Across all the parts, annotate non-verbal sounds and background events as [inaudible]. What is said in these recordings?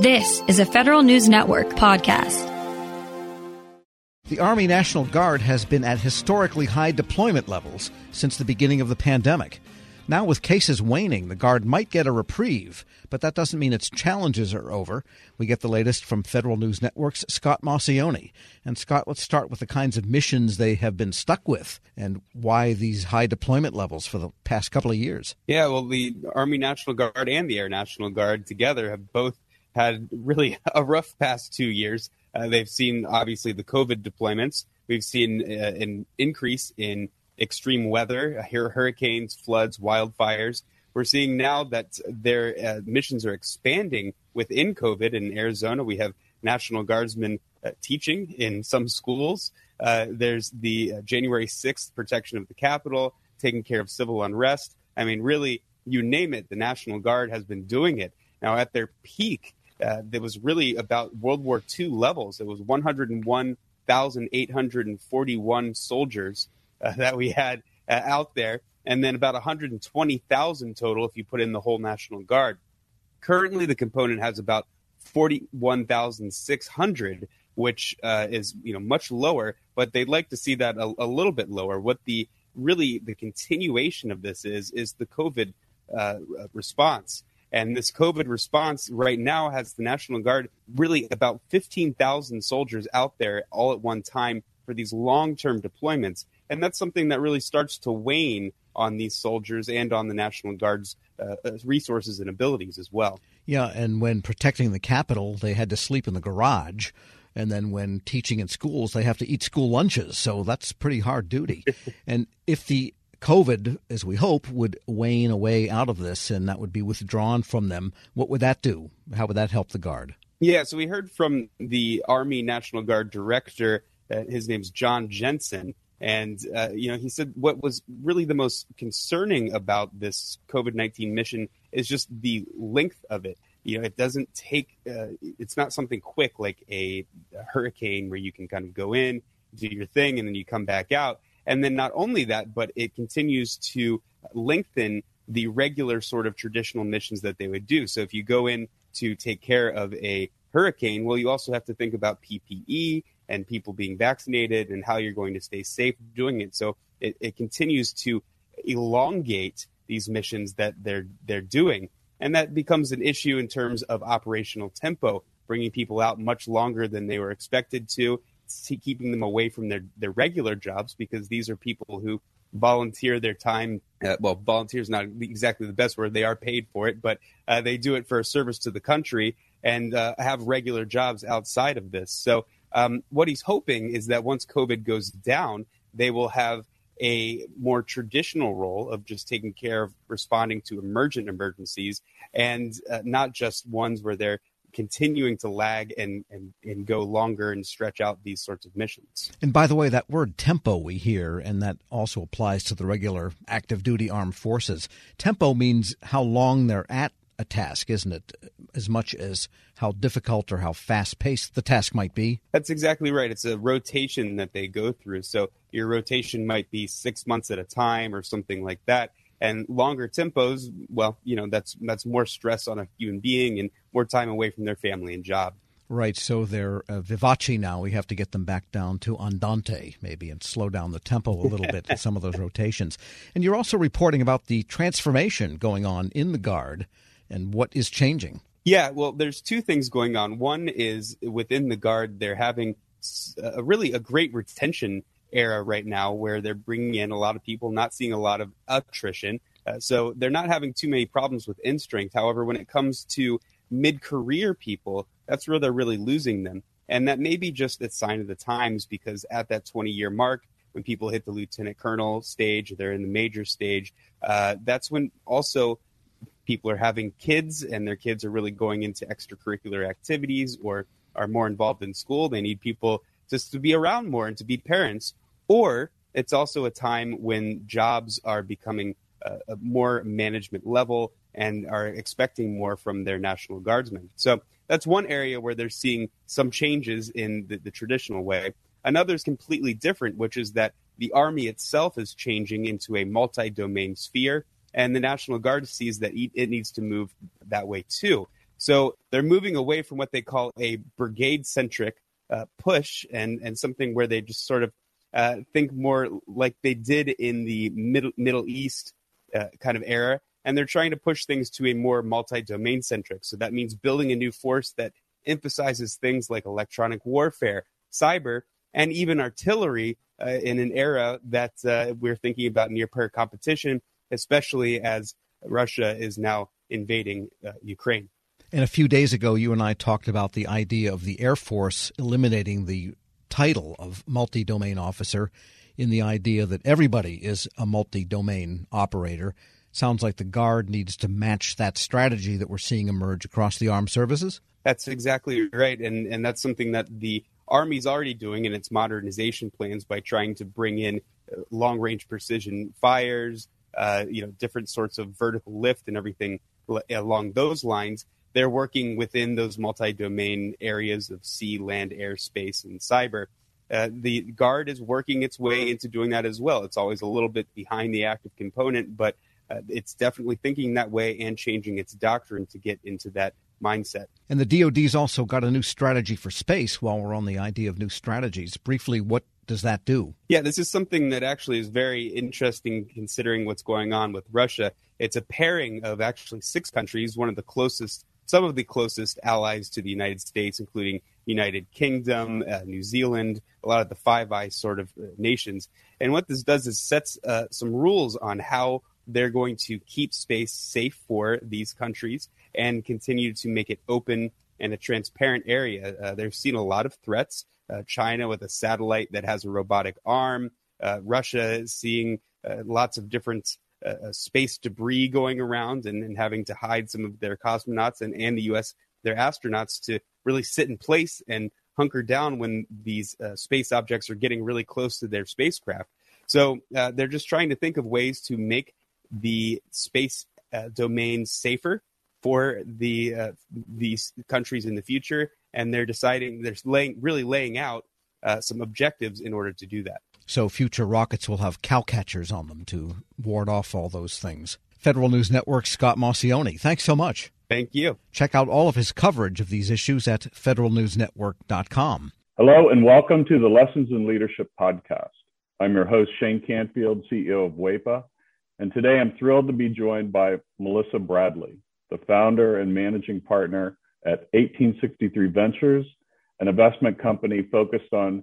This is a Federal News Network podcast. The Army National Guard has been at historically high deployment levels since the beginning of the pandemic. Now, with cases waning, the Guard might get a reprieve, but that doesn't mean its challenges are over. We get the latest from Federal News Network's Scott Maucione. And Scott, let's start with the kinds of missions they have been stuck with and why these high deployment levels for the past couple of years. Yeah, well, the Army National Guard and the Air National Guard together have both had really [laughs] a rough past two years. Uh, they've seen obviously the COVID deployments. We've seen uh, an increase in extreme weather, uh, hurricanes, floods, wildfires. We're seeing now that their uh, missions are expanding within COVID. In Arizona, we have National Guardsmen uh, teaching in some schools. Uh, there's the January 6th protection of the Capitol, taking care of civil unrest. I mean, really, you name it, the National Guard has been doing it. Now, at their peak, uh, that was really about World War II levels. It was 101,841 soldiers uh, that we had uh, out there, and then about 120,000 total if you put in the whole National Guard. Currently, the component has about 41,600, which uh, is you know much lower, but they'd like to see that a, a, little bit lower. What the really the continuation of this is is the COVID uh, response. And this COVID response right now has the National Guard really about 15,000 soldiers out there all at one time for these long term deployments. And that's something that really starts to wane on these soldiers and on the National Guard's uh, uh, resources and abilities as well. Yeah, and when protecting the Capitol, they had to sleep in the garage. And then when teaching in schools, they have to eat school lunches. So that's pretty hard duty. [laughs] and if the COVID, as we hope, would wane away out of this and that would be withdrawn from them, what would that do? How would that help the Guard? Yeah, so we heard from the Army National Guard director. Uh, his name's Jon Jensen. And, uh, you know, he said what was really the most concerning about this COVID 19 mission is just the length of it. You know, it doesn't take, uh, it's not something quick like a, a hurricane where you can kind of go in, do your thing, and then you come back out. And then not only that, but it continues to lengthen the regular sort of traditional missions that they would do. So if you go in to take care of a hurricane, well, you also have to think about PPE and people being vaccinated and how you're going to stay safe doing it. So it, it continues to elongate these missions that they're they're doing, and that becomes an issue in terms of operational tempo, bringing people out much longer than they were expected to, keeping them away from their, their regular jobs because these are people who volunteer their time. Uh, well, volunteer is not exactly the best word. They are paid for it, but uh, they do it for a service to the country and uh, have regular jobs outside of this. So, um, what he's hoping is that once COVID goes down, they will have a more traditional role of just taking care of responding to emergent emergencies and uh, not just ones where they're continuing to lag and, and, and go longer and stretch out these sorts of missions. And by the way, that word tempo we hear, and that also applies to the regular active duty armed forces. Tempo means how long they're at a task, isn't it? As much as how difficult or how fast paced the task might be. That's exactly right. It's a rotation that they go through. So your rotation might be six months at a time or something like that and longer tempos well you know that's that's more stress on a human being and more time away from their family and job. Right so they're uh, vivace now. We have to get them back down to andante maybe and slow down the tempo a little bit in [laughs] some of those rotations. And you're also reporting about the transformation going on in the guard and what is changing. Yeah well there's two things going on. One is within the guard they're having a, really a great retention era right now where they're bringing in a lot of people, not seeing a lot of attrition. Uh, so they're not having too many problems with end strength. However, when it comes to mid career people, that's where they're really losing them. And that may be just a sign of the times because at that 20 year mark, when people hit the lieutenant colonel stage, they're in the major stage, uh, that's when also people are having kids and their kids are really going into extracurricular activities or are more involved in school. They need people just to be around more and to be parents. Or it's also a time when jobs are becoming a more management level and are expecting more from their National Guardsmen. So that's one area where they're seeing some changes in the, the traditional way. Another is completely different, which is that the Army itself is changing into a multi domain sphere, and the National Guard sees that it needs to move that way too. So they're moving away from what they call a brigade centric uh, push and, and something where they just sort of uh, think more like they did in the Middle, Middle East uh, kind of era. And they're trying to push things to a more multi domain centric. So that means building a new force that emphasizes things like electronic warfare, cyber, and even artillery uh, in an era that uh, we're thinking about near peer competition, especially as Russia is now invading uh, Ukraine. And a few days ago, you and I talked about the idea of the Air Force eliminating the title of multi domain officer in the idea that everybody is a multi domain operator. Sounds like the Guard needs to match that strategy that we're seeing emerge across the armed services. That's exactly right. And, and that's something that the Army's already doing in its modernization plans by trying to bring in uh, long range precision fires, uh, you know, different sorts of vertical lift and everything along those lines. They're working within those multi domain areas of sea, land, air, space, and cyber. Uh, the Guard is working its way into doing that as well. It's always a little bit behind the active component, but uh, it's definitely thinking that way and changing its doctrine to get into that mindset. And the DoD's also got a new strategy for space. While we're on the idea of new strategies, briefly, what does that do? Yeah, this is something that actually is very interesting considering what's going on with Russia. It's a pairing of actually six countries, one of the closest, some of the closest allies to the United States, including United Kingdom, uh, New Zealand, a lot of the Five Eyes sort of uh, nations. And what this does is sets uh, some rules on how they're going to keep space safe for these countries and continue to make it open and a transparent area. Uh, they've seen a lot of threats. Uh, China with a satellite that has a robotic arm. Uh, Russia seeing lots of different uh, uh, space debris going around and, and, having to hide some of their cosmonauts and, and the U.S. their astronauts to really sit in place and hunker down when these space objects are getting really close to their spacecraft. So they're just trying to think of ways to make the space domain safer for the uh, these countries in the future, and they're deciding they're laying really laying out uh, some objectives in order to do that. So future rockets will have cow catchers on them to ward off all those things. Federal News Network Scott Maucione, thanks so much. Thank you. Check out all of his coverage of these issues at federalnewsnetwork.com. Hello and welcome to the Lessons in Leadership podcast. I'm your host, Shane Canfield, CEO of WEPA, and today I'm thrilled to be joined by Melissa Bradley the founder and managing partner at 1863 Ventures, an investment company focused on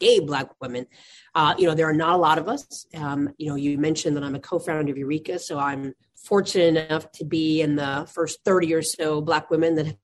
gay black women uh, you know there are not a lot of us. Um, you know you mentioned that i'm a co-founder of Ureeka so i'm fortunate enough to be in the first 30 or so Black women that have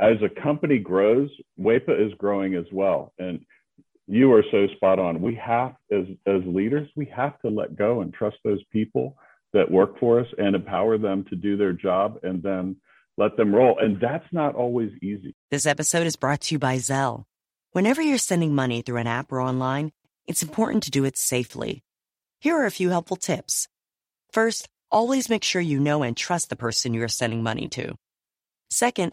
as a company grows, WEPA is growing as well. And you are so spot on. We have, as, as leaders, we have to let go and trust those people that work for us and empower them to do their job and then let them roll. And that's not always easy. This episode is brought to you by Zelle. Whenever you're sending money through an app or online, it's important to do it safely. Here are a few helpful tips. First, always make sure you know and trust the person you are sending money to. Second,